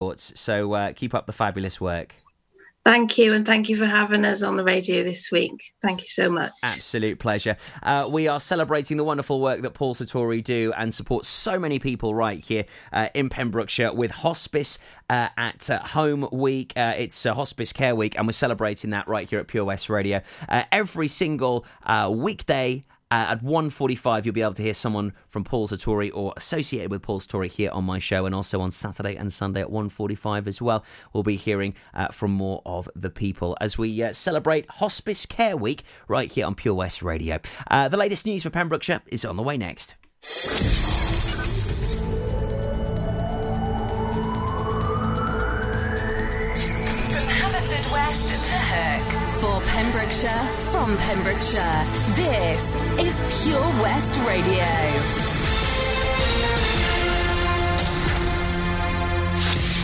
So uh, keep up the fabulous work. Thank you, and thank you for having us on the radio this week. Thank you so much. Absolute pleasure. Uh, we are celebrating the wonderful work that Paul Sartori do and support so many people right here uh, in Pembrokeshire with Hospice uh, at uh, Home Week. Uh, it's Hospice Care Week, and we're celebrating that right here at Pure West Radio uh, every single weekday uh, at 1.45, you'll be able to hear someone from Paul Sartori or associated with Paul Sartori here on my show. And also on Saturday and Sunday at 1.45 as well, we'll be hearing uh, from more of the people as we uh, celebrate Hospice Care Week right here on Pure West Radio. Uh, the latest news for Pembrokeshire is on the way next. For Pembrokeshire, from Pembrokeshire, this is Pure West Radio.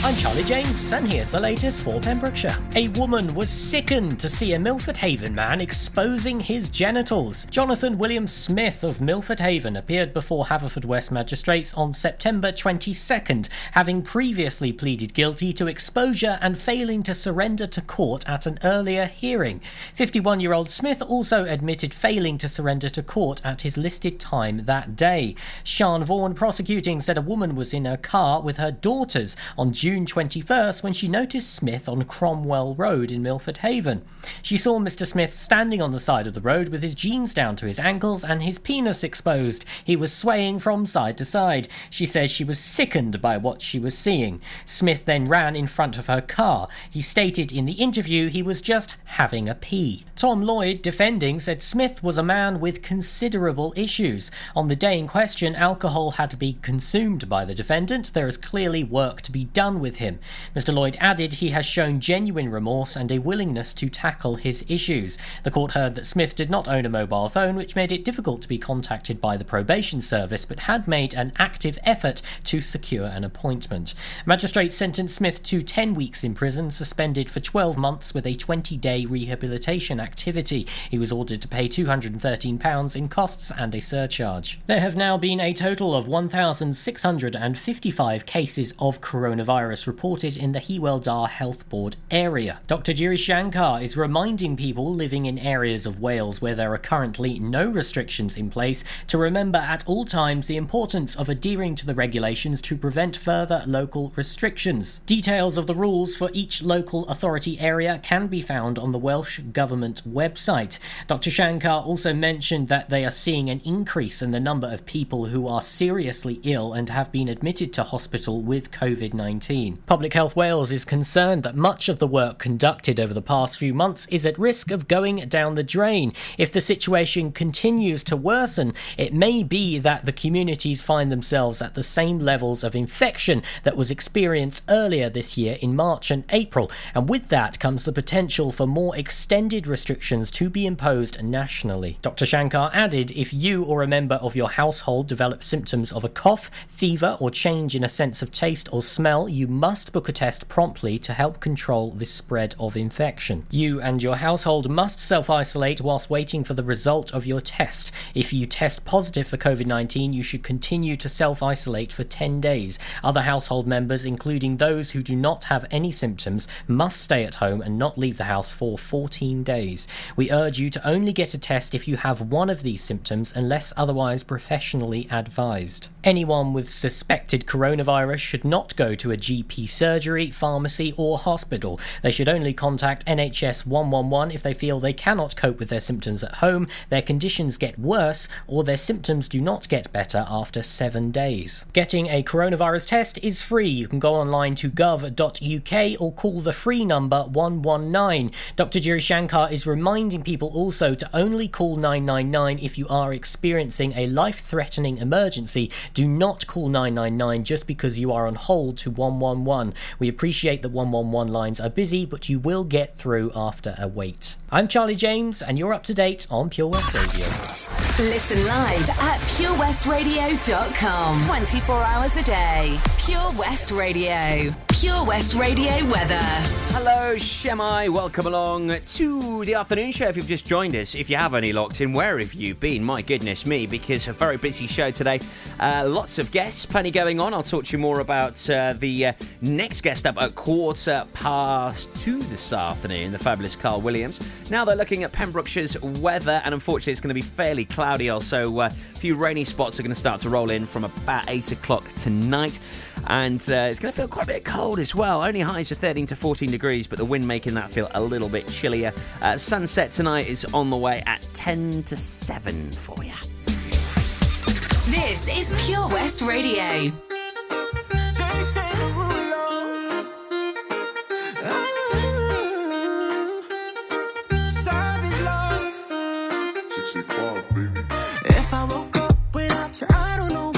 I'm Charlie James, and here's the latest for Pembrokeshire. A woman was sickened to see a Milford Haven man exposing his genitals. Jonathan William Smith of Milford Haven appeared before Haverfordwest magistrates on September 22nd, having previously pleaded guilty to exposure and failing to surrender to court at an earlier hearing. 51 year old Smith also admitted failing to surrender to court at his listed time that day. Sean Vaughan prosecuting said a woman was in her car with her daughters on June June 21st when she noticed Smith on Cromwell Road in Milford Haven. She saw Mr. Smith standing on the side of the road with his jeans down to his ankles and his penis exposed. He was swaying from side to side. She says she was sickened by what she was seeing. Smith then ran in front of her car. He stated in the interview he was just having a pee. Tom Lloyd, defending, said Smith was a man with considerable issues. On the day in question, alcohol had been consumed by the defendant. There is clearly work to be done with him. Mr. Lloyd added he has shown genuine remorse and a willingness to tackle his issues. The court heard that Smith did not own a mobile phone, which made it difficult to be contacted by the probation service, but had made an active effort to secure an appointment. Magistrates sentenced Smith to 10 weeks in prison, suspended for 12 months with a 20 day rehabilitation activity. He was ordered to pay £213 in costs and a surcharge. There have now been a total of 1,655 cases of coronavirus reported in the Hywel Dda Health Board area. Dr. Giri Shankar is reminding people living in areas of Wales where there are currently no restrictions in place to remember at all times the importance of adhering to the regulations to prevent further local restrictions. Details of the rules for each local authority area can be found on the Welsh Government website. Dr. Shankar also mentioned that they are seeing an increase in the number of people who are seriously ill and have been admitted to hospital with COVID 19. Public Health Wales is concerned that much of the work conducted over the past few months is at risk of going down the drain. If the situation continues to worsen, it may be that the communities find themselves at the same levels of infection that was experienced earlier this year in March and April, and with that comes the potential for more extended restrictions to be imposed nationally. Dr. Shankar added if you or a member of your household develop symptoms of a cough, fever, or change in a sense of taste or smell, you must book a test promptly to help control the spread of infection. You and your household must self isolate whilst waiting for the result of your test. If you test positive for COVID 19, you should continue to self isolate for 10 days. Other household members, including those who do not have any symptoms, must stay at home and not leave the house for 14 days. We urge you to only get a test if you have one of these symptoms unless otherwise professionally advised. Anyone with suspected coronavirus should not go to a surgery, pharmacy, or hospital. They should only contact NHS 111 if they feel they cannot cope with their symptoms at home, their conditions get worse, or their symptoms do not get better after seven days. Getting a coronavirus test is free. You can go online to gov.uk or call the free number 119. Dr. Giri Shankar is reminding people also to only call 999 if you are experiencing a life threatening emergency do not call 999 just because you are on hold to 111. We appreciate that 111 lines are busy, but you will get through after a wait. I'm Charlie James, and you're up to date on Pure West Radio. Listen live at purewestradio.com. 24 hours a day. Pure West Radio. Pure West Radio weather. Hello, Shemai. Welcome along to the afternoon show. If you've just joined us, if you have only locked in, where have you been? My goodness me, because a very busy show today. Uh, lots of guests, plenty going on. I'll talk to you more about uh, the uh, next guest up at quarter past two this afternoon, the fabulous Carl Williams. Now they're looking at Pembrokeshire's weather, and unfortunately, it's going to be fairly cloudy. Also, uh, a few rainy spots are going to start to roll in from about 8 o'clock tonight, and uh, it's going to feel quite a bit cold as well. Only highs of 13 to 14 degrees, but the wind making that feel a little bit chillier. Uh, sunset tonight is on the way at 10 to 7 for you. This is Pure West Radio. baby. If I woke up without you, I don't know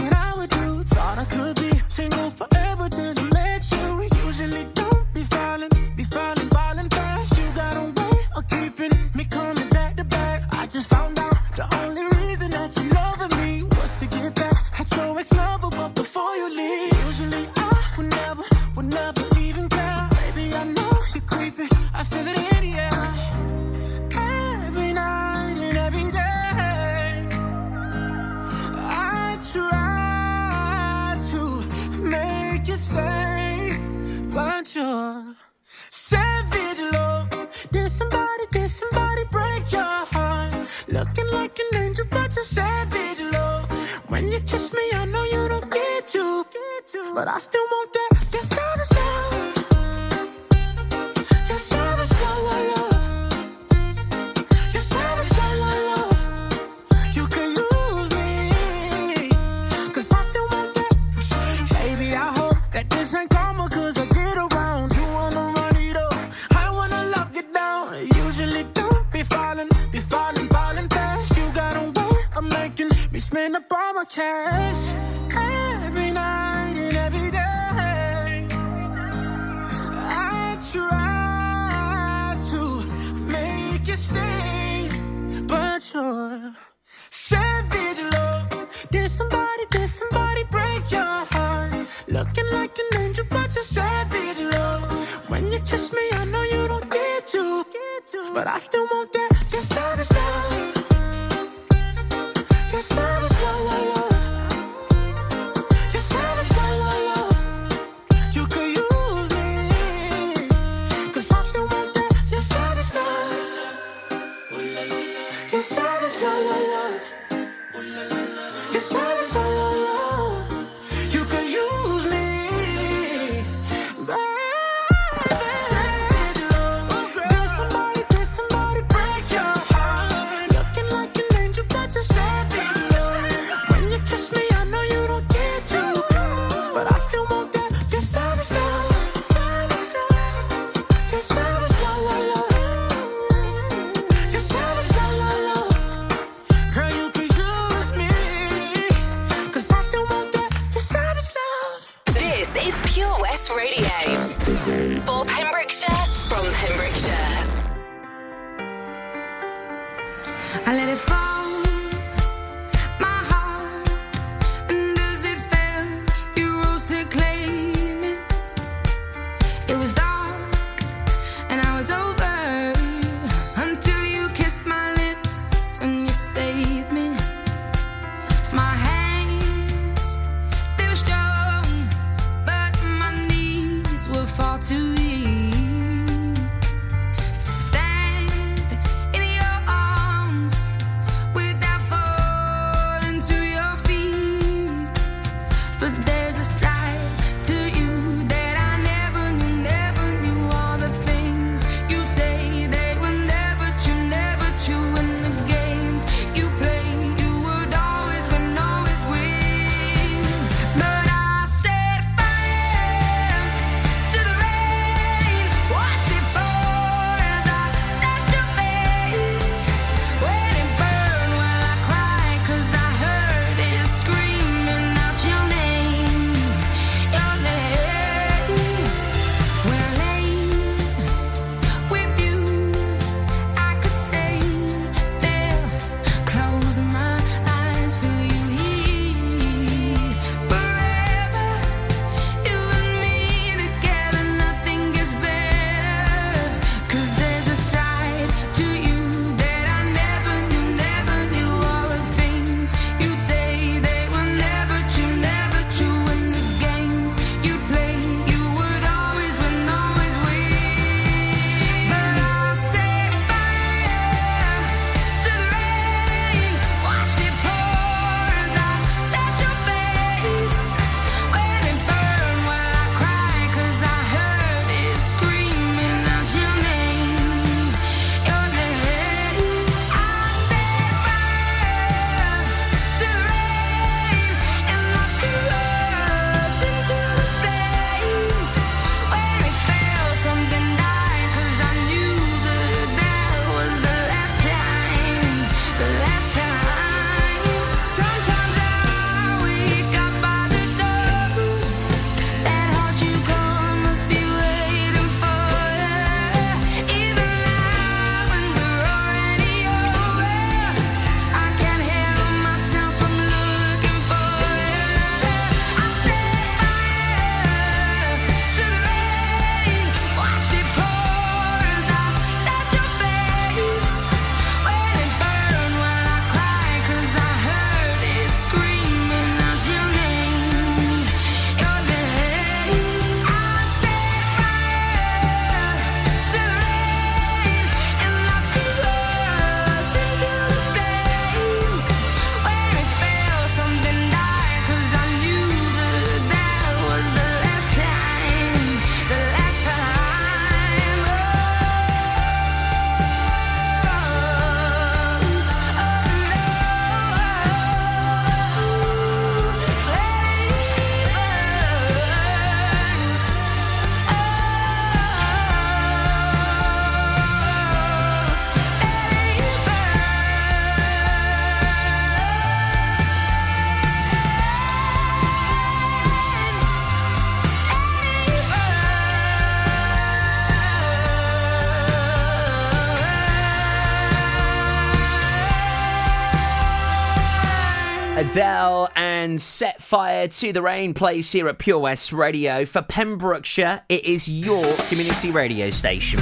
Set Fire to the Rain plays here at Pure West Radio. For Pembrokeshire, it is your community radio station.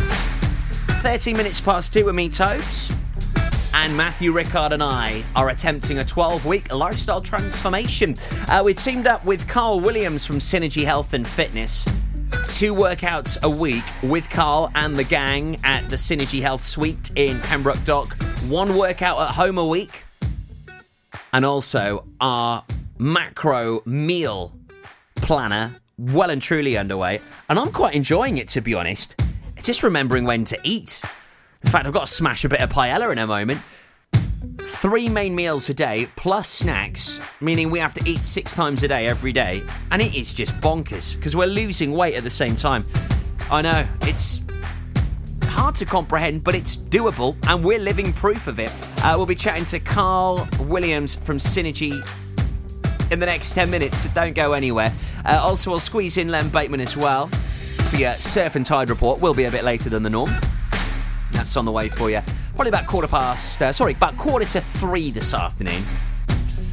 13 minutes past two with me, Tobes. And Matthew Rickard and I are attempting a 12 week lifestyle transformation. Uh, we've teamed up with Carl Williams from Synergy Health and Fitness. Two workouts a week with Carl and the gang at the Synergy Health Suite in Pembroke Dock. One workout at home a week. And also our macro meal planner well and truly underway. And I'm quite enjoying it, to be honest. It's just remembering when to eat. In fact, I've got to smash a bit of paella in a moment. Three main meals a day plus snacks, meaning we have to eat six times a day every day. And it is just bonkers because we're losing weight at the same time. I know, it's hard to comprehend, but it's doable, and we're living proof of it. Uh, we'll be chatting to Carl Williams from Synergy in the next 10 minutes, so don't go anywhere. Uh, also, I'll squeeze in Len Bateman as well for your surf and tide report. Will be a bit later than the norm. That's on the way for you. Probably about quarter past, uh, sorry, about quarter to three this afternoon.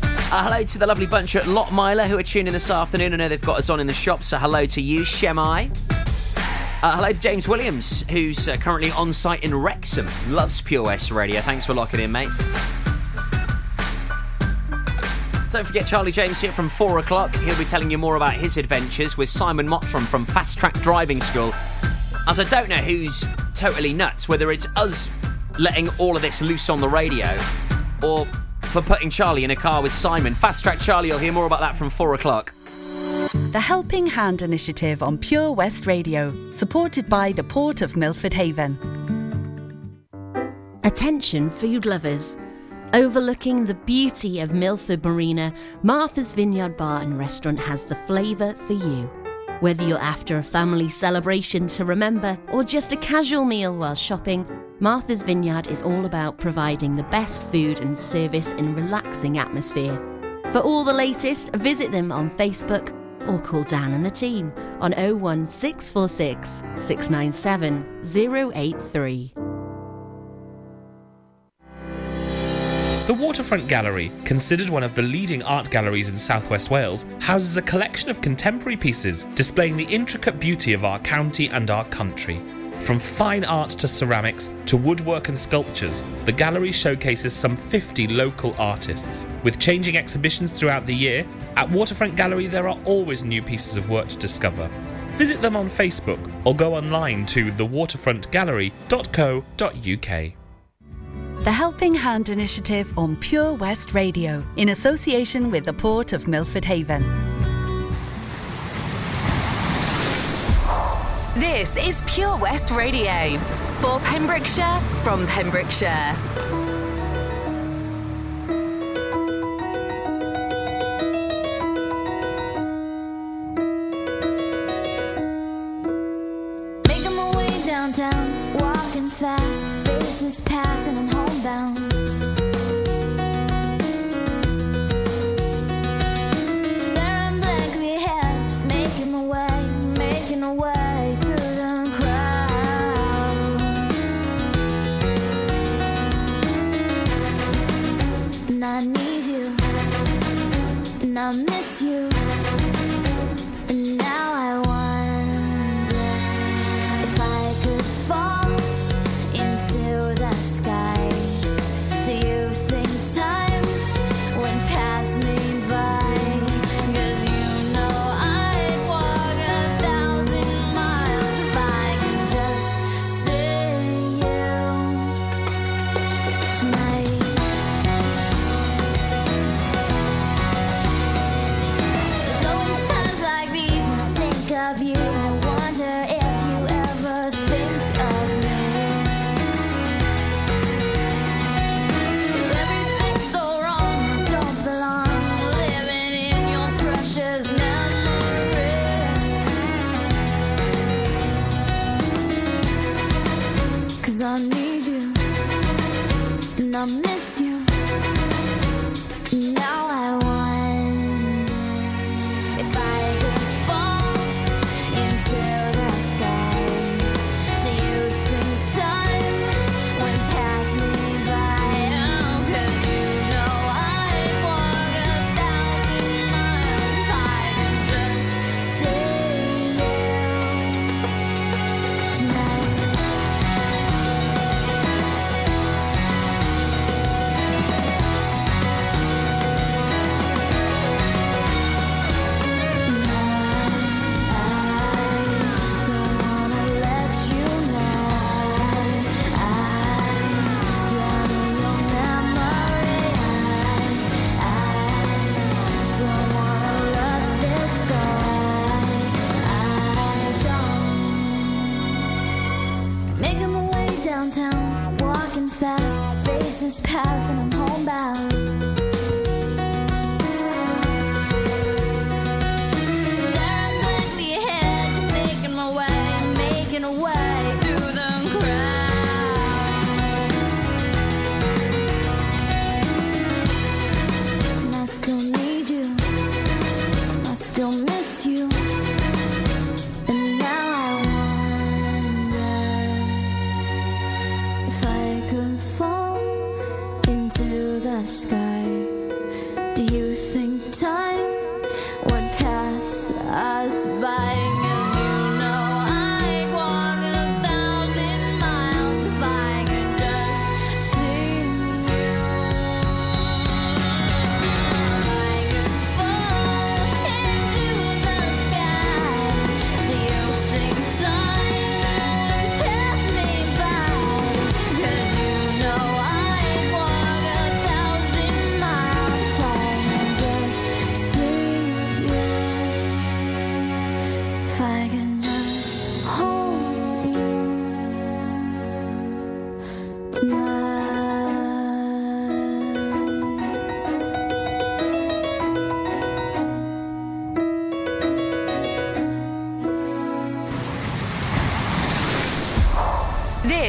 Uh, hello to the lovely bunch at Lotmiler who are tuning this afternoon. I know they've got us on in the shop, so hello to you, Shemai. Uh, hello to James Williams, who's uh, currently on site in Wrexham. Loves Pure West Radio. Thanks for locking in, mate. Don't forget Charlie James here from 4 o'clock. He'll be telling you more about his adventures with Simon Mottram from Fast Track Driving School. As I don't know who's totally nuts, whether it's us letting all of this loose on the radio or for putting Charlie in a car with Simon. Fast Track Charlie, you'll hear more about that from 4 o'clock. The Helping Hand initiative on Pure West Radio, supported by the Port of Milford Haven. Attention, food lovers. Overlooking the beauty of Milford Marina, Martha's Vineyard Bar and Restaurant has the flavour for you. Whether you're after a family celebration to remember or just a casual meal while shopping, Martha's Vineyard is all about providing the best food and service in a relaxing atmosphere. For all the latest, visit them on Facebook or call Dan and the team on 01646 697 083. The Waterfront Gallery, considered one of the leading art galleries in southwest Wales, houses a collection of contemporary pieces displaying the intricate beauty of our county and our country. From fine art to ceramics to woodwork and sculptures, the gallery showcases some 50 local artists. With changing exhibitions throughout the year, at Waterfront Gallery there are always new pieces of work to discover. Visit them on Facebook or go online to thewaterfrontgallery.co.uk. The Helping Hand initiative on Pure West Radio, in association with the Port of Milford Haven. This is Pure West Radio for Pembrokeshire from Pembrokeshire.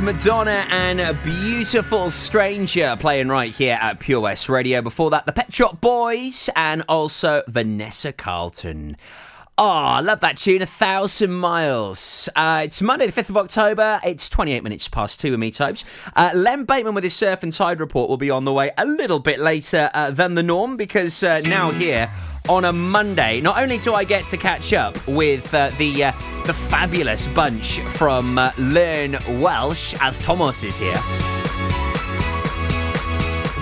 Madonna and a beautiful stranger playing right here at Pure West Radio. Before that, the Pet Shop Boys and also Vanessa Carlton. Oh, I love that tune, A Thousand Miles. Uh, it's Monday, the 5th of October. It's 28 minutes past two with me, Tobes. Uh, Len Bateman with his Surf and Tide report will be on the way a little bit later uh, than the norm because uh, now here on a Monday, not only do I get to catch up with uh, the uh, the fabulous bunch from uh, Learn Welsh, as Thomas is here,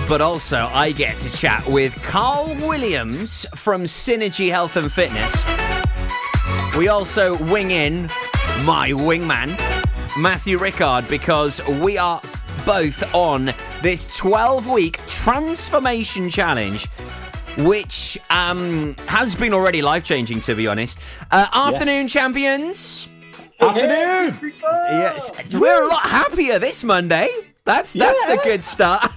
but also I get to chat with Carl Williams from Synergy Health and Fitness. We also wing in my wingman, Matthew Rickard, because we are both on this 12 week transformation challenge which um, has been already life changing, to be honest. Uh, afternoon, champions. Afternoon. Yes, we're a lot happier this Monday. That's that's a good start.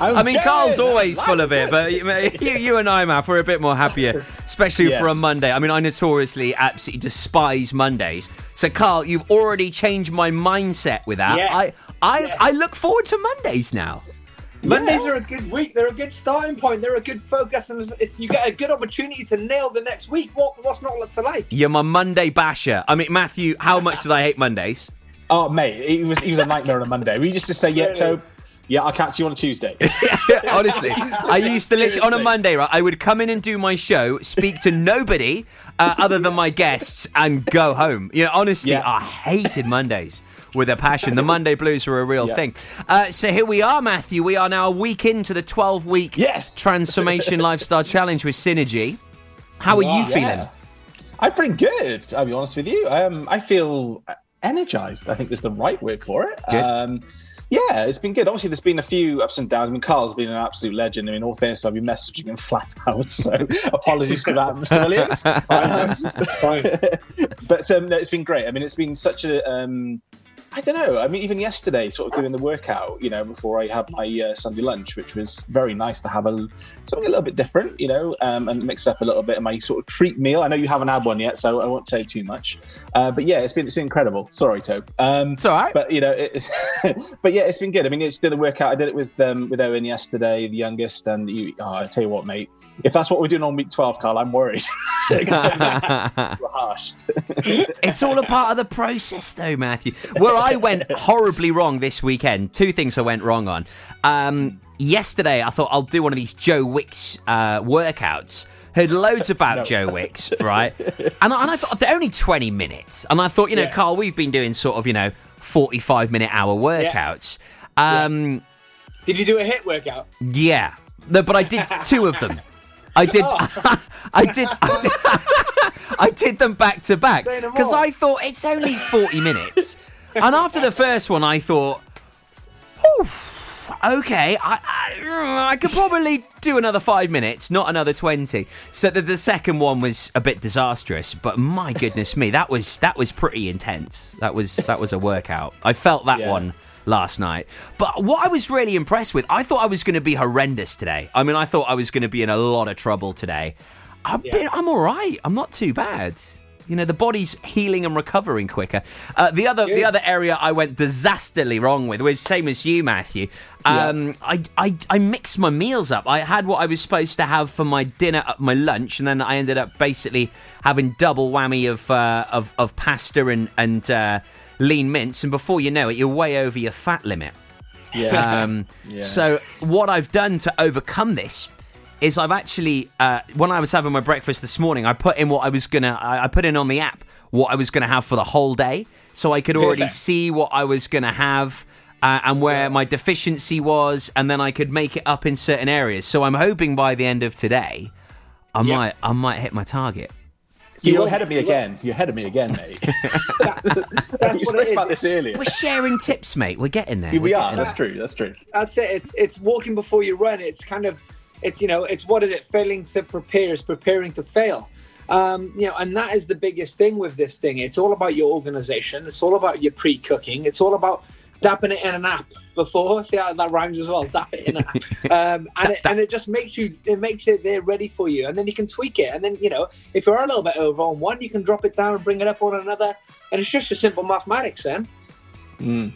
I mean, Okay, Carl's always that's full of it, but you, you and I, Matt, we're a bit more happier, especially for a Monday. I mean, I notoriously absolutely despise Mondays. So, Carl, you've already changed my mindset with that. Yes, I I, yes. I look forward to Mondays now. Mondays are a good week. They're a good starting point. They're a good focus, and it's, you get a good opportunity to nail the next week. What what's not to like? You're my Monday basher. I mean, Matthew, how much did I hate Mondays? Oh, mate, it was he was a nightmare on a Monday. We used to say, "Yeah, Really? Tobe, yeah, I'll catch you on a Tuesday." Honestly, I used to literally on a Monday, right? I would come in and do my show, speak to nobody uh, other than my guests, and go home. You know, honestly, Yeah. I hated Mondays with a passion. The Monday blues were a real Yeah. thing. Uh, so here we are, Matthew. We are now a week into the 12 week Yes. transformation lifestyle challenge with Synergy. How are you Yeah. feeling? I'm pretty good. I'll be honest with you. Um, I feel energized. I think is the right word for it. Good. Um, yeah, it's been good. Obviously, there's been a few ups and downs. I mean, Carl's been an absolute legend. I mean, all fairness, I've been messaging him flat out. So apologies for that, Mr. Williams. Um, but um, no, it's been great. I mean, it's been such a. Um, I don't know. I mean, even yesterday, sort of doing the workout, you know, before I had my uh, Sunday lunch, which was very nice to have a something a little bit different, you know, um, and mix it up a little bit of my sort of treat meal. I know you haven't had one yet, so I won't say too much. Uh, but yeah, it's been it's been incredible. Sorry, Tobe. Um, It's all right. but you know, it, but yeah, it's been good. I mean, it's did a workout. I did it with um, with Owen yesterday, the youngest, and you. Oh, I tell you what, mate. If that's what we're doing on week twelve, Carl, I'm worried. We're harsh. it's all a part of the process, though, Matthew. Where I went horribly wrong this weekend, two things I went wrong on. Um, yesterday, I thought I'll do one of these Joe Wicks uh, workouts. Heard loads about Joe Wicks, right? And I, and I thought they're only 20 minutes. And I thought, you know, Yeah. Carl, we've been doing sort of, you know, 45 minute hour workouts. Um, Did you do a HIIT workout? yeah. No, but I did two of them. I did, I did, I did, I did them back to back because. I thought it's only forty minutes, and after the first one, I thought, "Whew, okay, I, I, I could probably do another five minutes, not another twenty. So the, the second one was a bit disastrous, but my goodness me, that was that was pretty intense. That was that was a workout. I felt that Yeah. one last night. But what I was really impressed with, I thought I was going to be horrendous today. I mean, I thought I was going to be in a lot of trouble today. I've been, I'm all right. I'm not too bad. You know, the body's healing and recovering quicker. Uh, the other, the other area I went disastrously wrong with was same as you, Matthew. Um, I, I, I mixed my meals up. I had what I was supposed to have for my dinner, uh, my lunch, and then I ended up basically having double whammy of uh, of, of pasta and and uh, lean mince. And before you know it, you're way over your fat limit. Yeah. Um, Yeah. So what I've done to overcome this is I've actually uh, when I was having my breakfast this morning, I put in what I was gonna I, I put in on the app what I was gonna have for the whole day, so I could already Yeah. see what I was gonna have. Uh, and where my deficiency was, and then I could make it up in certain areas. So I'm hoping by the end of today, I might I might hit my target. So you're will, ahead of me again. You're ahead of me again, mate. That's we what spoke it is. about this earlier. We're sharing tips, mate. We're getting there. we We're are. getting That's true. That's true. That's it. It's it's walking before you run. It's kind of it's you know it's what is it? Failing to prepare is preparing to fail. Um, you know, and that is the biggest thing with this thing. It's all about your organization. It's all about your pre-cooking. It's all about dapping it in an app before. See how that rhymes as well. Dap it in an app, um, and it, and it just makes you it makes it there ready for you. And then you can tweak it. And then you know if you're a little bit over on one, you can drop it down and bring it up on another. And it's just a simple mathematics then. Mm.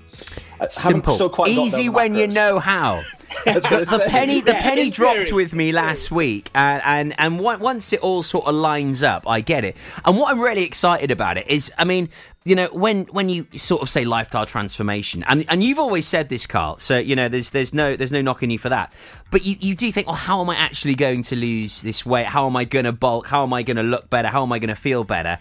Haven't Simple, still quite easy when you know how. I was gonna the penny, the Yeah, penny dropped theory. with me last week, and and and on- once it all sort of lines up, I get it. And what I'm really excited about it is, I mean, you know, when when you sort of say lifestyle transformation, and and you've always said this, Carl. So you know, there's there's no there's no knocking you for that. But you, you do think, well, how am I actually going to lose this weight? How am I going to bulk? How am I going to look better? How am I going to feel better?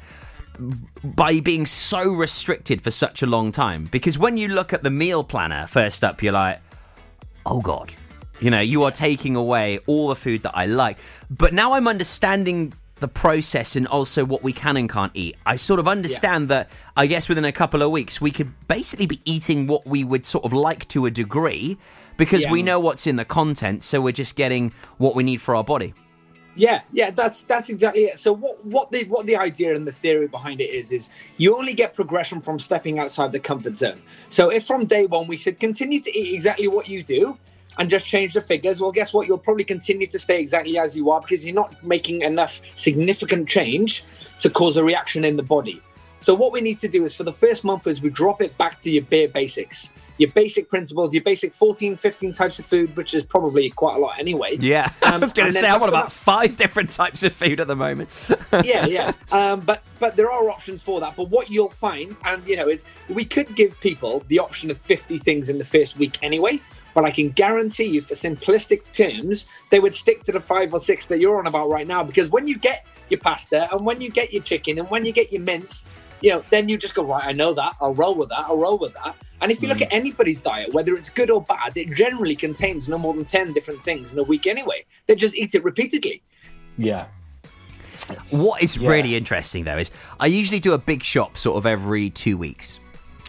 by being so restricted for such a long time. Because when you look at the meal planner, first up, you're like, oh God. You know, you are taking away all the food that I like. But now I'm understanding the process and also what we can and can't eat. I sort of understand that I guess within a couple of weeks we could basically be eating what we would sort of like to a degree because we know what's in the content, so we're just getting what we need for our body. Yeah, yeah, that's that's exactly it. So what what the what the idea and the theory behind it is is you only get progression from stepping outside the comfort zone. So if from day one we should continue to eat exactly what you do and just change the figures, well guess what? You'll probably continue to stay exactly as you are because you're not making enough significant change to cause a reaction in the body. So what we need to do is for the first month is we drop it back to your bare basics. Your basic principles, your basic 14, 15 types of food, which is probably quite a lot anyway. Yeah, I Um, was going to say, I want about five different types of food at the moment. yeah, yeah. Um, but but there are options for that. But what you'll find, and you know, is we could give people the option of 50 things in the first week anyway. But I can guarantee you, for simplistic terms, they would stick to the five or six that you're on about right now. Because when you get your pasta and when you get your chicken and when you get your mince, you know, then you just go right. I know that. I'll roll with that. I'll roll with that. And if you look at anybody's diet, whether it's good or bad, it generally contains no more than 10 different things in a week anyway. They just eat it repeatedly. Yeah. What is Yeah. really interesting though is I usually do a big shop sort of every two weeks.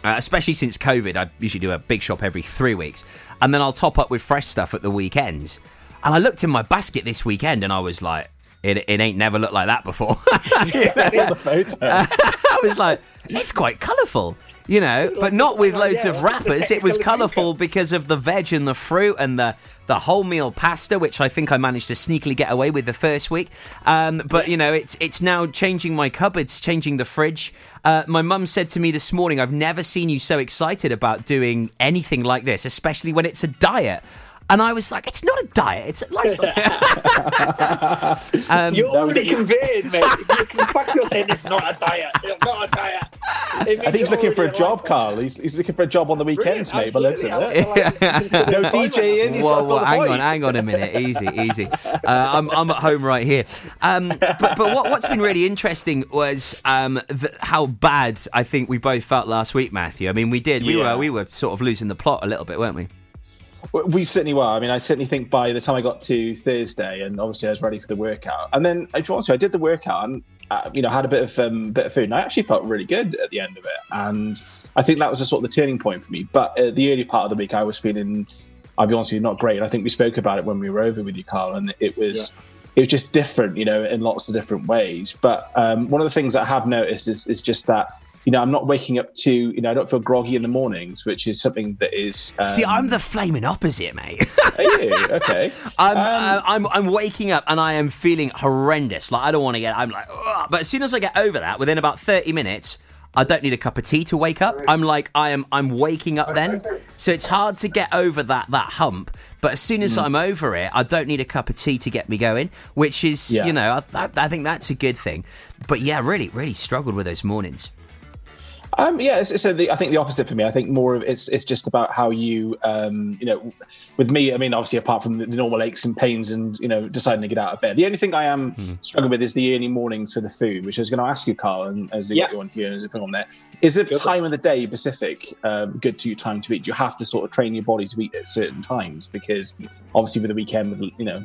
Uh, especially since COVID, I usually do a big shop every three weeks, and then I'll top up with fresh stuff at the weekends. And I looked in my basket this weekend, and I was like, "It, it ain't never looked like that before." the photo. I was like, "It's quite colourful." You know, but not with loads yeah, of wrappers. It was colourful because of the veg and the fruit and the the wholemeal pasta, which I think I managed to sneakily get away with the first week. Um, but you know, it's it's now changing my cupboards, changing the fridge. Uh, my mum said to me this morning, "I've never seen you so excited about doing anything like this, especially when it's a diet." And I was like, "It's not a diet; it's a lifestyle." um, You're already conveyed, mate. You can back you're saying it's not a diet. It's not a diet. I think he's looking for a job, Carl. He's, he's looking for a job on the weekends, mate. But listen, absolutely. no DJ in. He's Whoa, whoa, hang on, hang on a minute. Easy, easy. Uh, I'm, I'm at home right here. Um, but but what, what's been really interesting was um, th- how bad I think we both felt last week, Matthew. I mean, we did. We Yeah. were we were sort of losing the plot a little bit, weren't we? We certainly were. I mean, I certainly think by the time I got to Thursday, and obviously I was ready for the workout, and then I also I did the workout and uh, you know had a bit of um, bit of food, and I actually felt really good at the end of it, and I think that was a sort of the turning point for me. But uh, the early part of the week, I was feeling, I'll be honest with you, not great. And I think we spoke about it when we were over with you, Carl, and it was. It was just different, you know, in lots of different ways. But um, one of the things that I have noticed is, is just that, you know, I'm not waking up to, you know, I don't feel groggy in the mornings, which is something that is. Um, See, I'm the flaming opposite, mate. Are you? Okay. I'm, Um, uh, I'm I'm waking up and I am feeling horrendous. Like I don't want to get. I'm like, Ugh. but as soon as I get over that, within about thirty minutes, I don't need a cup of tea to wake up. I'm like, I am. I'm waking up then. So it's hard to get over that that hump. But as soon as Mm. I'm over it, I don't need a cup of tea to get me going. Which is, Yeah. you know, I, I, I think that's a good thing. But yeah, really, really struggled with those mornings. Um, yeah, so the, I think the opposite for me. I think more of it's it's just about how you, um, you know, with me. I mean, obviously, apart from the normal aches and pains and you know deciding to get out of bed, the only thing I am struggling with is the early mornings for the food, which I was going to ask you, Carl, and as we Yeah. got you on here and as a thing on there, is it time of the day Pacific um, good to you time to eat? You have to sort of train your body to eat at certain times because obviously with the weekend, with you know,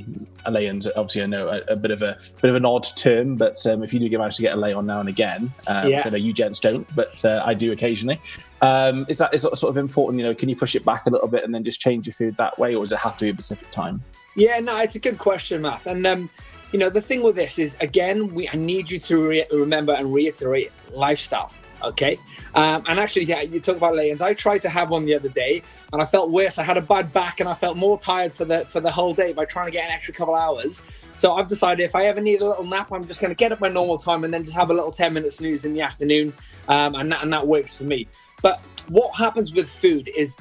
a lay-ins, obviously I know a, a bit of a bit of an odd term, but um, if you do get manage to get a lay on now and again, um, Yeah. which I know you gents don't, but uh, I do occasionally. Um, is that is that sort of important? You know, can you push it back a little bit and then just change your food that way, or does it have to be a specific time? Yeah, no, it's a good question, Matt. And um, you know, the thing with this is, again, we I need you to re- remember and reiterate lifestyle. Okay, um, and actually, yeah, you talk about lay-ins. I tried to have one the other day, and I felt worse. I had a bad back, and I felt more tired for the for the whole day by trying to get an extra couple hours. So I've decided if I ever need a little nap, I'm just going to get up my normal time and then just have a little ten minute snooze in the afternoon, um, and that and that works for me. But what happens with food is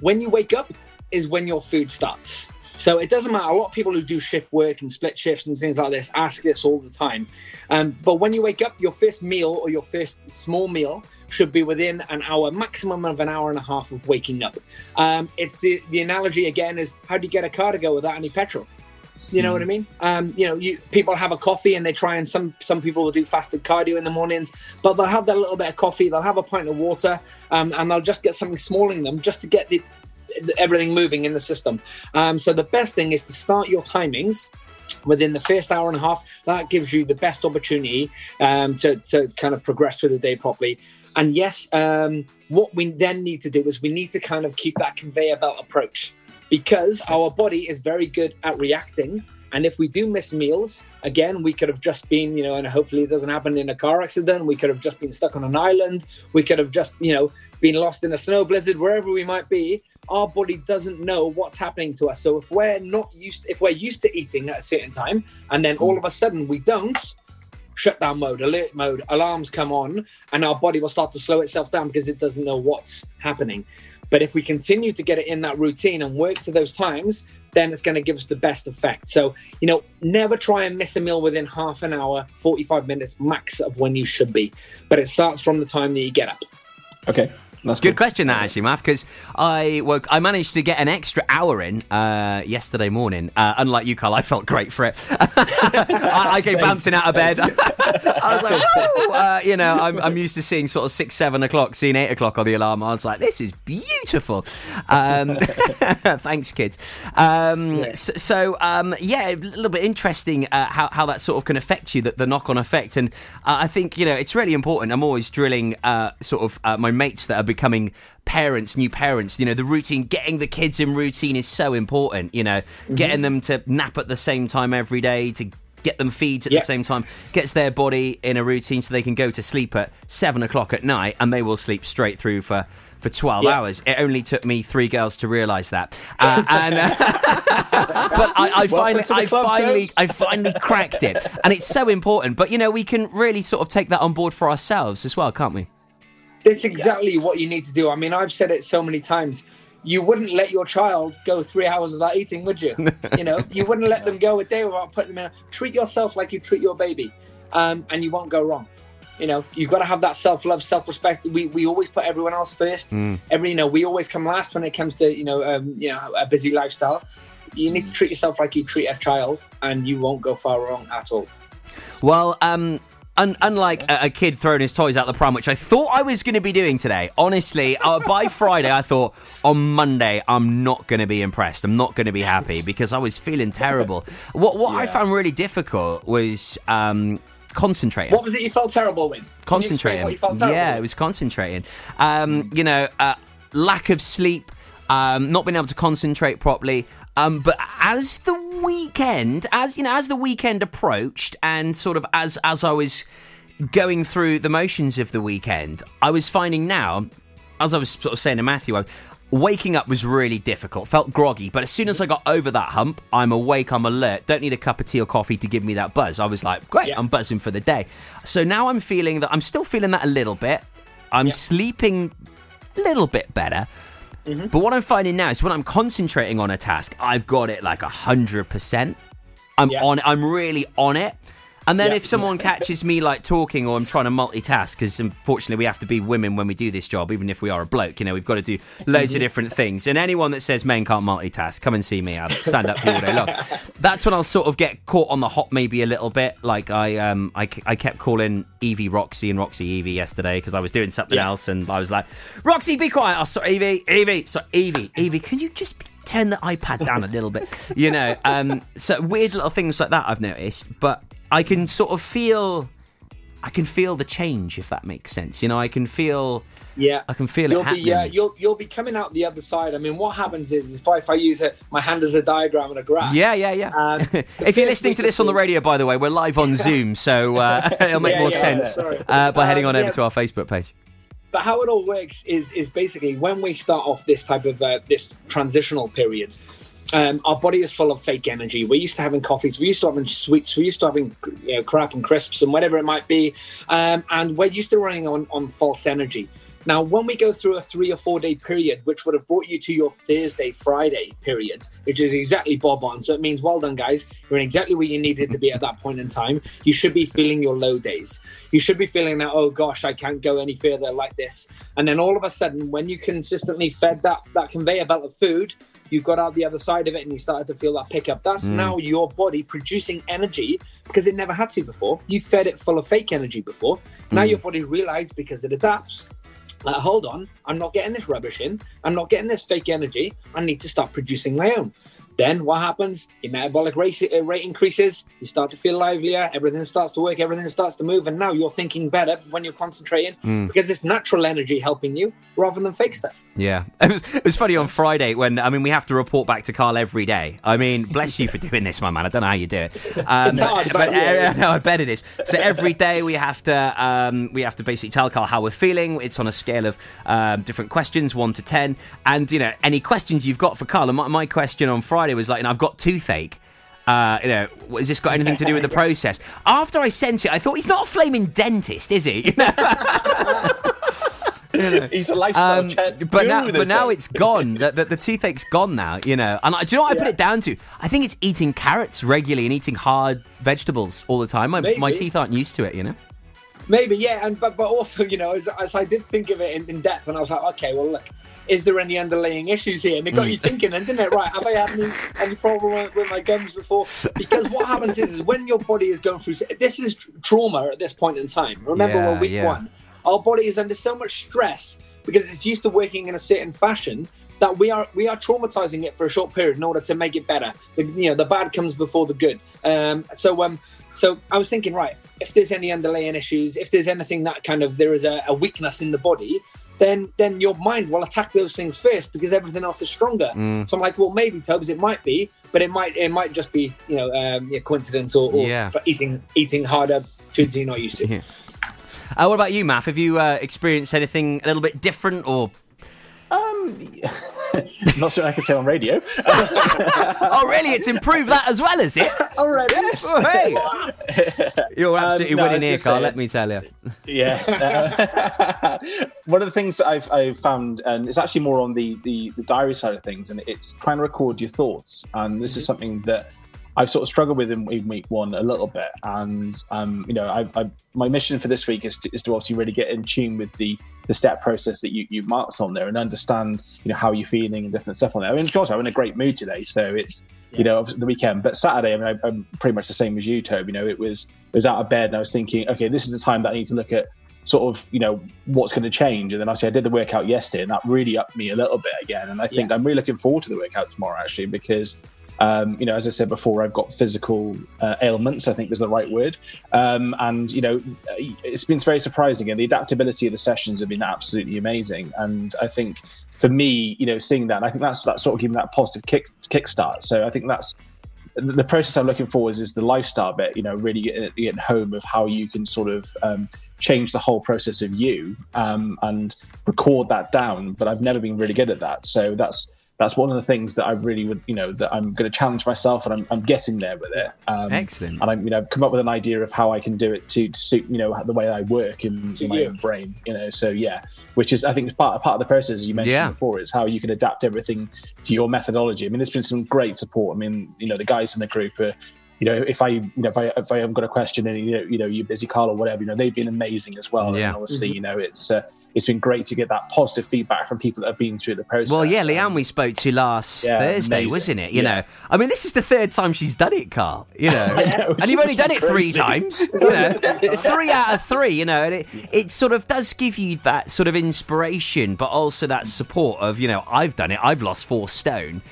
when you wake up is when your food starts. So it doesn't matter. A lot of people who do shift work and split shifts and things like this ask this all the time. Um, but when you wake up, your first meal or your first small meal should be within an hour, maximum of an hour and a half of waking up. Um, it's the, the analogy again is how do you get a car to go without any petrol? You know what I mean? Um, you know, you people have a coffee and they try and some some people will do fasted cardio in the mornings, but they'll have that little bit of coffee, they'll have a pint of water, um, and they'll just get something small in them just to get the, the- everything moving in the system. Um, so the best thing is to start your timings within the first hour and a half. That gives you the best opportunity um, to to kind of progress through the day properly. And yes, um, what we then need to do is we need to kind of keep that conveyor belt approach because our body is very good at reacting. And if we do miss meals, again, we could have just been, you know, and hopefully it doesn't happen in a car accident. We could have just been stuck on an island. We could have just, you know, been lost in a snow blizzard, wherever we might be. Our body doesn't know what's happening to us. So if we're not used, if we're used to eating at a certain time, and then all of a sudden we don't, shutdown mode, alert mode, alarms come on, and our body will start to slow itself down because it doesn't know what's happening. But if we continue to get it in that routine and work to those times, then it's going to give us the best effect. So, you know, never try and miss a meal within half an hour, 45 minutes max of when you should be. But it starts from the time that you get up. Okay. That's Good question, that actually, Math, because I woke. I managed to get an extra hour in uh, yesterday morning. Uh, unlike you, Carl, I felt great for it. I, I came Same. bouncing out of bed. I was like, "Woo!" uh, you know, I'm, I'm used to seeing sort of six, seven o'clock, seeing eight o'clock on the alarm. I was like, this is beautiful. Um, thanks, kids. Um, So, so um, yeah, a little bit interesting uh, how how that sort of can affect you, the, the knock on effect. And uh, I think you know it's really important. I'm always drilling uh, sort of uh, my mates that are becoming parents, new parents. You know, the routine, getting the kids in routine is so important. You know, getting them to nap at the same time every day to. Get them feeds at the same time, gets their body in a routine so they can go to sleep at seven o'clock at night and they will sleep straight through for, for 12 Yeah. hours. It only took me three girls to realise that. Uh, and uh, but I, I finally, I club, finally. I finally cracked it, and it's so important. But you know, we can really sort of take that on board for ourselves as well, can't we? That's exactly what you need to do. I mean, I've said it so many times. You wouldn't let your child go three hours without eating, would you? you know, you wouldn't let them go a day without putting them in. Treat yourself like you treat your baby, um, and you won't go wrong. You know, you've got to have that self love, self respect. We, we always put everyone else first. Every you know, we always come last when it comes to you know um, you know a busy lifestyle. You need to treat yourself like you treat a child, and you won't go far wrong at all. Well, um, un- unlike a, a kid throwing his toys out the pram, which I thought I was going to be doing today, honestly, uh, by Friday, I thought on Monday I'm not going to be impressed. I'm not going to be happy because I was feeling terrible. What what I found really difficult was um, concentrating. What was it you felt terrible with? Concentrating. What you felt terrible Yeah, with? it was concentrating. Um, you know, uh, lack of sleep, um, not being able to concentrate properly. Um, but as the weekend, as you know, as the weekend approached, and sort of as as I was going through the motions of the weekend, I was finding now, as I was sort of saying to Matthew, I, waking up was really difficult. Felt groggy, but as soon as I got over that hump, I'm awake, I'm alert. Don't need a cup of tea or coffee to give me that buzz. I was like, great, Yeah. I'm buzzing for the day. So now I'm feeling that I'm still feeling that a little bit. I'm sleeping a little bit better. Mm-hmm. But what I'm finding now is when I'm concentrating on a task, I've got it like a hundred percent. I'm Yeah. on. I'm really on it. And then Yeah. if someone catches me like talking or I'm trying to multitask, because unfortunately we have to be women when we do this job, even if we are a bloke, you know, we've got to do loads of different things. And anyone that says men can't multitask, come and see me. I'll stand up for you all day long. That's when I'll sort of get caught on the hop maybe a little bit. Like I, um, I, I kept calling Evie Roxy and Roxy Evie yesterday because I was doing something Yeah. else and I was like, Roxy, be quiet. Oh, sorry, Evie, Evie, so Evie, Evie, can you just be turn the iPad down a little bit. You know, um, so weird little things like that I've noticed, but I can sort of feel, I can feel the change if that makes sense. You know, I can feel, Yeah, I can feel you'll it happening. be uh, you'll you'll be coming out the other side. I mean, what happens is if I if I use a, my hand as a diagram and a graph. yeah, yeah, yeah. Um, if you're listening to this on the radio, by the way, we're live on Zoom, so uh, it'll make Yeah, more yeah, sense uh, by heading Uh, on over to our Facebook page. But how it all works is is basically when we start off this type of uh, this transitional period, um, our body is full of fake energy. We're used to having coffees, we're used to having sweets, we're used to having you know, crap and crisps and whatever it might be, um, and we're used to running on on false energy. Now, when we go through a three or four day period, which would have brought you to your Thursday, Friday period, which is exactly bob on. So it means, well done, guys. You're in exactly where you needed to be at that point in time. You should be feeling your low days. You should be feeling that, oh gosh, I can't go any further like this. And then all of a sudden, when you consistently fed that, that conveyor belt of food, you got out the other side of it and you started to feel that pickup. That's Mm. now your body producing energy because it never had to before. You fed it full of fake energy before. Now Mm. your body realized because it adapts. Uh, hold on, I'm not getting this rubbish in. I'm not getting this fake energy. I need to start producing my own. Then what happens? Your metabolic rate, uh, rate increases. You start to feel livelier. Everything starts to work. Everything starts to move. And now you're thinking better when you're concentrating Mm. because it's natural energy helping you rather than fake stuff. Yeah, it was it was funny on Friday when I mean we have to report back to Carl every day. I mean, bless you for doing this, my man. I don't know how you do it. Um, It's hard, but, but uh, no, I bet it is. So every day we have to um, we have to basically tell Carl how we're feeling. It's on a scale of um, different questions, one to ten, and you know any questions you've got for Carl. And my, my question on Friday was like, you know, I've got toothache. Uh, you know, has this got anything to do with the process? After I sent it, I thought he's not a flaming dentist, is he? You know? He's a lifestyle Um, check but now, but now it's gone. The, the, the toothache's gone now. You know, and I, do you know what I put it down to? I think it's eating carrots regularly and eating hard vegetables all the time. My, my teeth aren't used to it. You know. Maybe, yeah, and but but also, you know, as, as I did think of it in, in depth, and I was like, okay, well, look, is there any underlying issues here? And it got you thinking, and didn't it? Right, have I had any, any problem with, with my gums before? Because what happens is, is when your body is going through this is trauma at this point in time. Remember, Yeah, we're week yeah. one. Our body is under so much stress because it's used to working in a certain fashion that we are we are traumatizing it for a short period in order to make it better. The, you know, the bad comes before the good. Um, so um, so I was thinking, right, if there's any underlying issues, if there's anything that kind of there is a, a weakness in the body, then then your mind will attack those things first because everything else is stronger. Mm. So I'm like, well, maybe Tobes, it might be, but it might it might just be you know um, yeah, coincidence or, or Yeah. for eating eating harder foods you're not used to. Yeah. Uh, what about you, Math? Have you uh, experienced anything a little bit different or? Um, not sure I can say on radio. oh, really? It's improved that as well, is it? Already. Oh, hey. You're absolutely Um, no, winning here, Carl. say- Let me tell you. yes. uh, one of the things I've, I've found, and it's actually more on the, the, the diary side of things, and it's trying to record your thoughts. And this is something that I've sort of struggled with in, in week one a little bit. And, um, you know, I've, I've, my mission for this week is to, is to obviously really get in tune with the, the step process that you, you marked on there and understand, you know, how you're feeling and different stuff on there. I mean, of course, I'm in a great mood today. So it's, you know, the weekend. But Saturday, I mean, I, I'm pretty much the same as you, Toby. You know, it was, it was out of bed and I was thinking, okay, this is the time that I need to look at sort of you know what's going to change and then obviously i did the workout yesterday and that really upped me a little bit again and i think i'm really looking forward to the workout tomorrow actually because um, you know as i said before i've got physical uh, ailments i think is the right word um, and you know it's been very surprising and the adaptability of the sessions have been absolutely amazing and i think for me you know seeing that i think that's that's sort of giving that positive kick kickstart so i think that's the process I'm looking for is, is the lifestyle bit, you know, really getting, getting home of how you can sort of um, change the whole process of you um, and record that down. But I've never been really good at that. So that's that's one of the things that I really would, you know, that I'm going to challenge myself and I'm, I'm getting there with it. Um, Excellent. And I'm, you know, I've come up with an idea of how I can do it to, to suit, you know, the way I work in, in my you. own brain, you know. So yeah, which is I think part part of the process as you mentioned Yeah. before is how you can adapt everything to your methodology. I mean, there's been some great support. I mean, you know, the guys in the group are. You know, if I, you know, if I, if I haven't got a question and you know, you know, you're busy, Carl, or whatever, you know, they've been amazing as well. Yeah. And obviously, you know, it's uh, it's been great to get that positive feedback from people that have been through the process. Well, yeah, Leanne, we spoke to last Yeah, Thursday, amazing. wasn't it? You Yeah. know, I mean, this is the third time she's done it, Carl. You know, and you've only done it three times. You know, three out of three. You know, and it it sort of does give you that sort of inspiration, but also that support of you know, I've done it. I've lost four stone.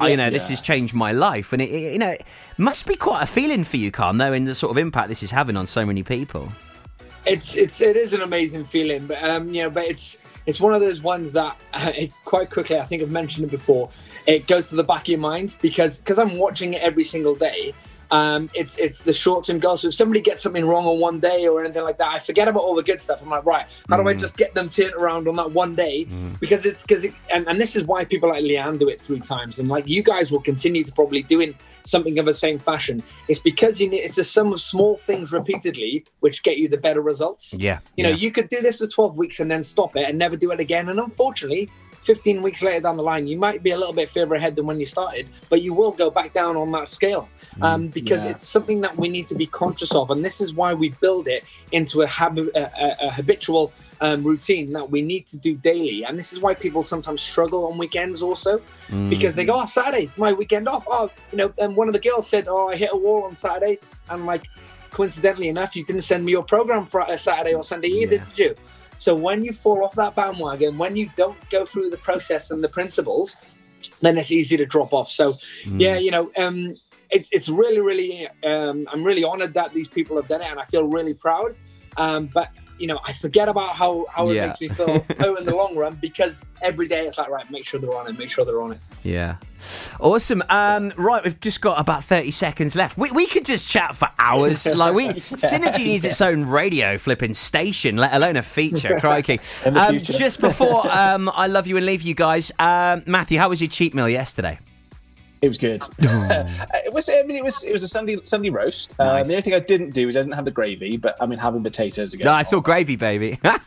I- you know, this has changed my life, and it, it you know, it must be quite a feeling for you, Carl, knowing the sort of impact this is having on so many people. It's it's it is an amazing feeling but um you know but it's it's one of those ones that uh, it, quite quickly i think i've mentioned it before it goes to the back of your mind because because i'm watching it every single day Um, it's it's the short term goals. So if somebody gets something wrong on one day or anything like that, I forget about all the good stuff. I'm like, right, how do I Mm. just get them turned around on that one day? Because it's because it, and, and this is why people like Leanne do it three times, and like you guys will continue to probably doing something of the same fashion. It's because you need, it's a sum of small things repeatedly which get you the better results. Yeah. You know, yeah. you could do this for 12 weeks and then stop it and never do it again. And unfortunately, 15 weeks later down the line, you might be a little bit further ahead than when you started, but you will go back down on that scale um, because yeah. it's something that we need to be conscious of. And this is why we build it into a, hab- a, a, a habitual um, routine that we need to do daily. And this is why people sometimes struggle on weekends also because they go, oh, Saturday, my weekend off. Oh, you know, and one of the girls said, oh, I hit a wall on Saturday. And like, coincidentally enough, you didn't send me your program for uh, Saturday or Sunday either, Yeah. did you? So when you fall off that bandwagon, when you don't go through the process and the principles, then it's easy to drop off. So yeah, you know, um, it's it's really, really, um, I'm really honored that these people have done it, and I feel really proud. Um, but you know, I forget about how how it Yeah. makes me feel oh, in the long run because every day it's like right, make sure they're on it, make sure they're on it. Yeah. Awesome. Um, right, we've just got about 30 seconds left. We, we could just chat for hours. Like we Synergy needs its own radio flipping station, let alone a feature. Crikey. Um, just before um, I love you and leave you guys, um, Matthew, how was your cheat meal yesterday? It was good. it was. I mean, it was. It was a Sunday Sunday roast. Um, Nice. the only thing I didn't do is I didn't have the gravy, but I mean, having potatoes again. No, I saw gravy, baby. uh,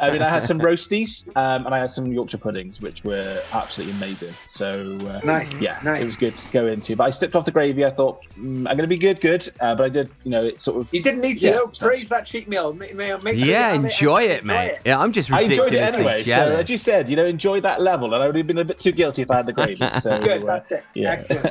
I mean, I had some roasties um, and I had some Yorkshire puddings, which were absolutely amazing. So uh, Nice, yeah, nice. it was good to go into. But I stepped off the gravy. I thought mm, I'm going to be good, good. Uh, but I did, you know, it sort of. You didn't need to Yeah. though. praise that cheat meal. Make, make, make yeah, have enjoy and it, mate. enjoy it. Yeah, I'm just I enjoyed it anyway. So as you said, you know, enjoy that level, and I would have been a bit too guilty if I had the gravy. So Good, uh, that's it. yeah. Excellent.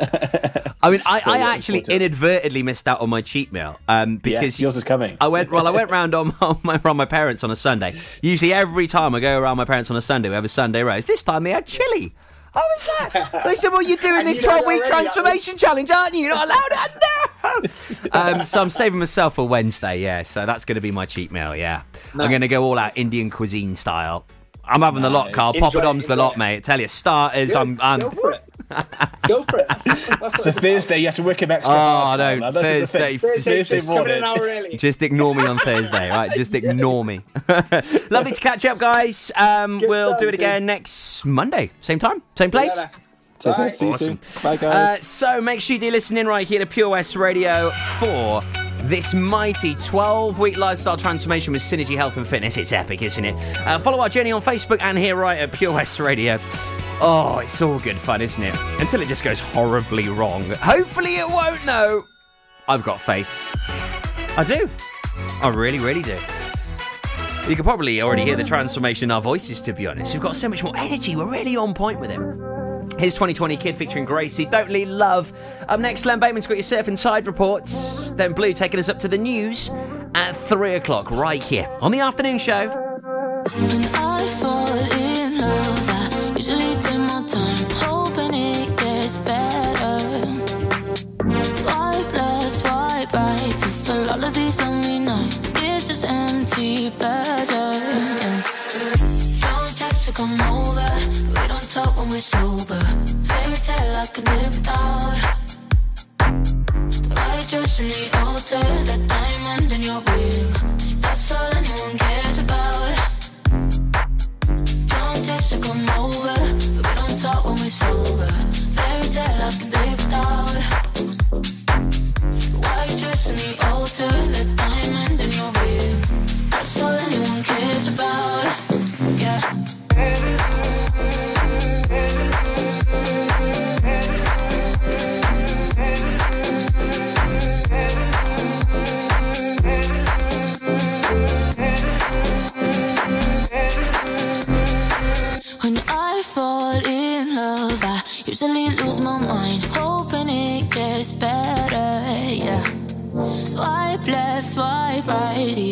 I mean, I, So, I yeah, actually looking forward to it. inadvertently missed out on my cheat meal um, because yes, yours is coming. I went well. I went round on, on my around my parents on a Sunday. Usually, every time I go around my parents on a Sunday, we have a Sunday roast. This time they had chili. How was that? They said, "Well, you're doing this you know 12 week already, transformation challenge, aren't you? You're not allowed it." No. um, so I'm saving myself for Wednesday. Yeah, so that's going to be my cheat meal. Yeah, I'm going to go all out Indian cuisine style. I'm having the lot, Nice. Carl. Enjoy Papa it, Dom's the lot, it. mate. Tell you, starters. Good. I'm. I'm Go for it. Go for it. That's, that's It's a. Thursday. You have to work him extra Oh, hard. no, now. That's the Thursday- Thursday, Thursday just coming an morning. hour early. Just ignore me on Thursday, right? Just ignore me. Lovely to catch up, guys. Um, we'll do it Tim. again next Monday, same time, same place. Later. Take Bye. See you Awesome. soon. Bye, guys. Uh, so make sure you do listen in right here to Pure West Radio for this mighty 12 week lifestyle transformation with Synergy Health and Fitness. It's epic, isn't it? Uh, follow our journey on Facebook and here right at Pure West Radio. Oh, it's all good fun, isn't it? Until it just goes horribly wrong. Hopefully it won't, though. I've got faith. I do. I really, really do. You can probably already hear the transformation in our voices, to be honest. We've got so much more energy. We're really on point with him. Here's 2020 Kid featuring Gracie. Don't Leave Love. Up next, Len Bateman's got your surf tide reports. Then Blue taking us up to the news at 3 o'clock right here on the afternoon show. Come over. We're sober. Fairy tale I could live without. The white dress in the altar, that diamond in your ring. That's all anyone cares about.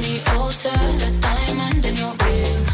The altar, that diamond in your ring.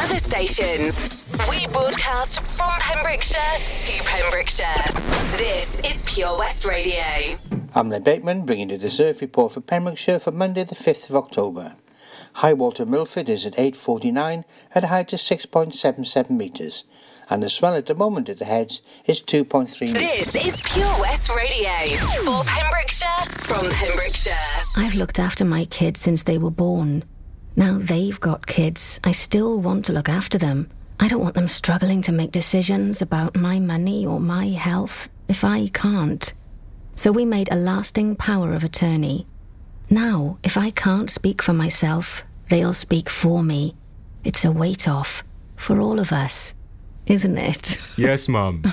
Other stations, we broadcast from Pembrokeshire to Pembrokeshire. This is Pure West Radio. I'm Len Bateman, bringing you the surf report for Pembrokeshire for Monday the 5th of October. High water Milford is at 8.49 at a height of 6.77 metres, and the swell at the moment at the heads is 2.3 metres. This is Pure West Radio for Pembrokeshire from Pembrokeshire. I've looked after my kids since they were born. Now they've got kids. I still want to look after them. I don't want them struggling to make decisions about my money or my health if I can't. So we made a lasting power of attorney. Now, if I can't speak for myself, they'll speak for me. It's a weight off for all of us, isn't it? Yes, Mum.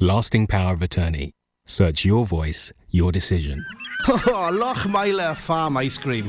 Lasting power of attorney. Search your voice, your decision. Oh, Lochmeyler Farm Ice Cream.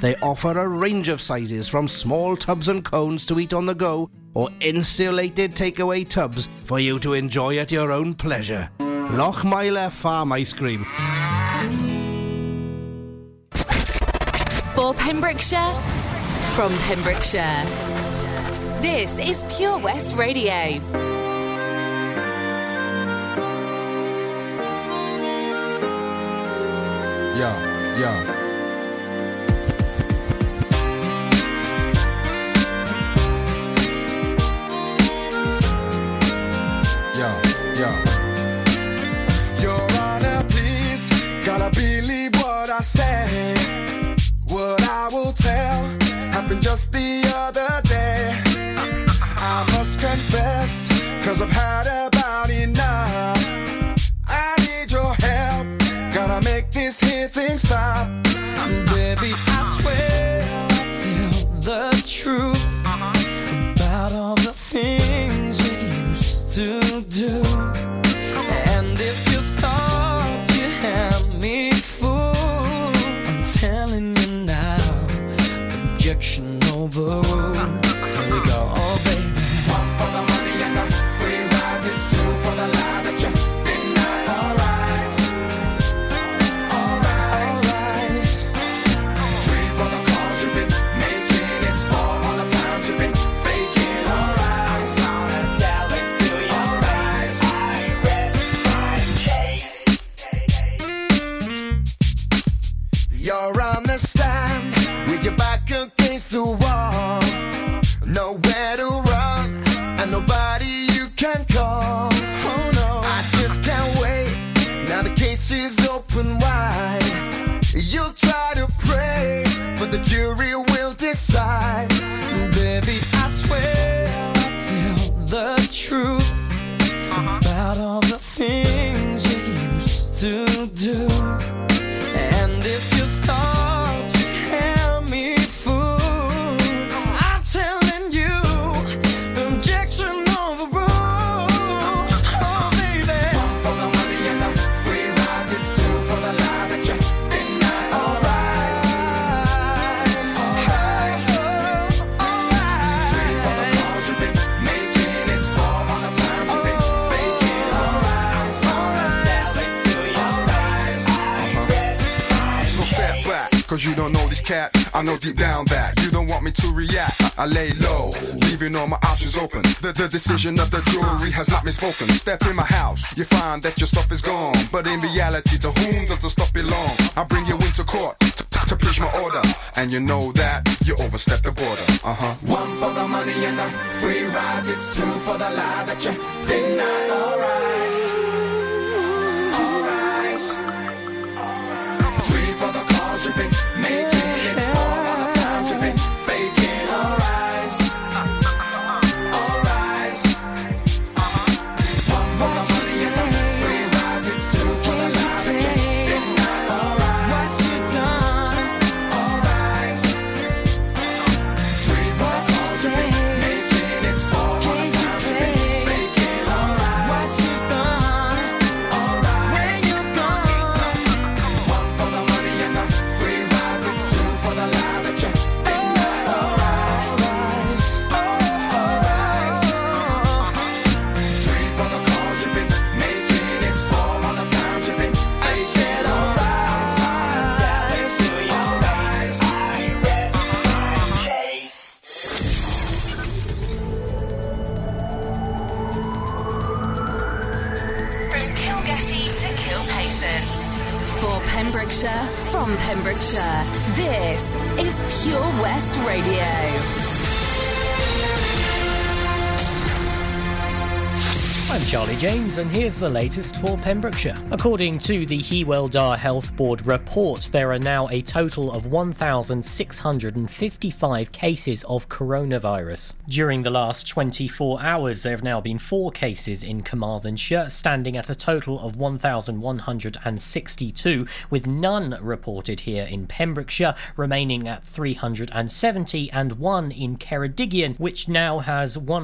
They offer a range of sizes from small tubs and cones to eat on the go or insulated takeaway tubs for you to enjoy at your own pleasure. Lochmeyler Farm Ice Cream. For Pembrokeshire from Pembrokeshire. This is Pure West Radio. Yeah, yeah. Yeah, just the other decision of the jury has not been spoken. Step in my house, you find that your stuff is gone. But in reality, to whom does the stuff belong? I bring you into court to, preach my order. And you know that you overstepped the border. Uh huh. One for the money and the free rides. It's two for the lie that you denied. Pure West Radio. Charlie James, and here's the latest for Pembrokeshire. According to the Hywel Dda Health Board report, there are now a total of 1,655 cases of coronavirus. During the last 24 hours, there have now been four cases in Carmarthenshire, standing at a total of 1,162, with none reported here in Pembrokeshire, remaining at 370, and one in Ceredigion, which now has 100.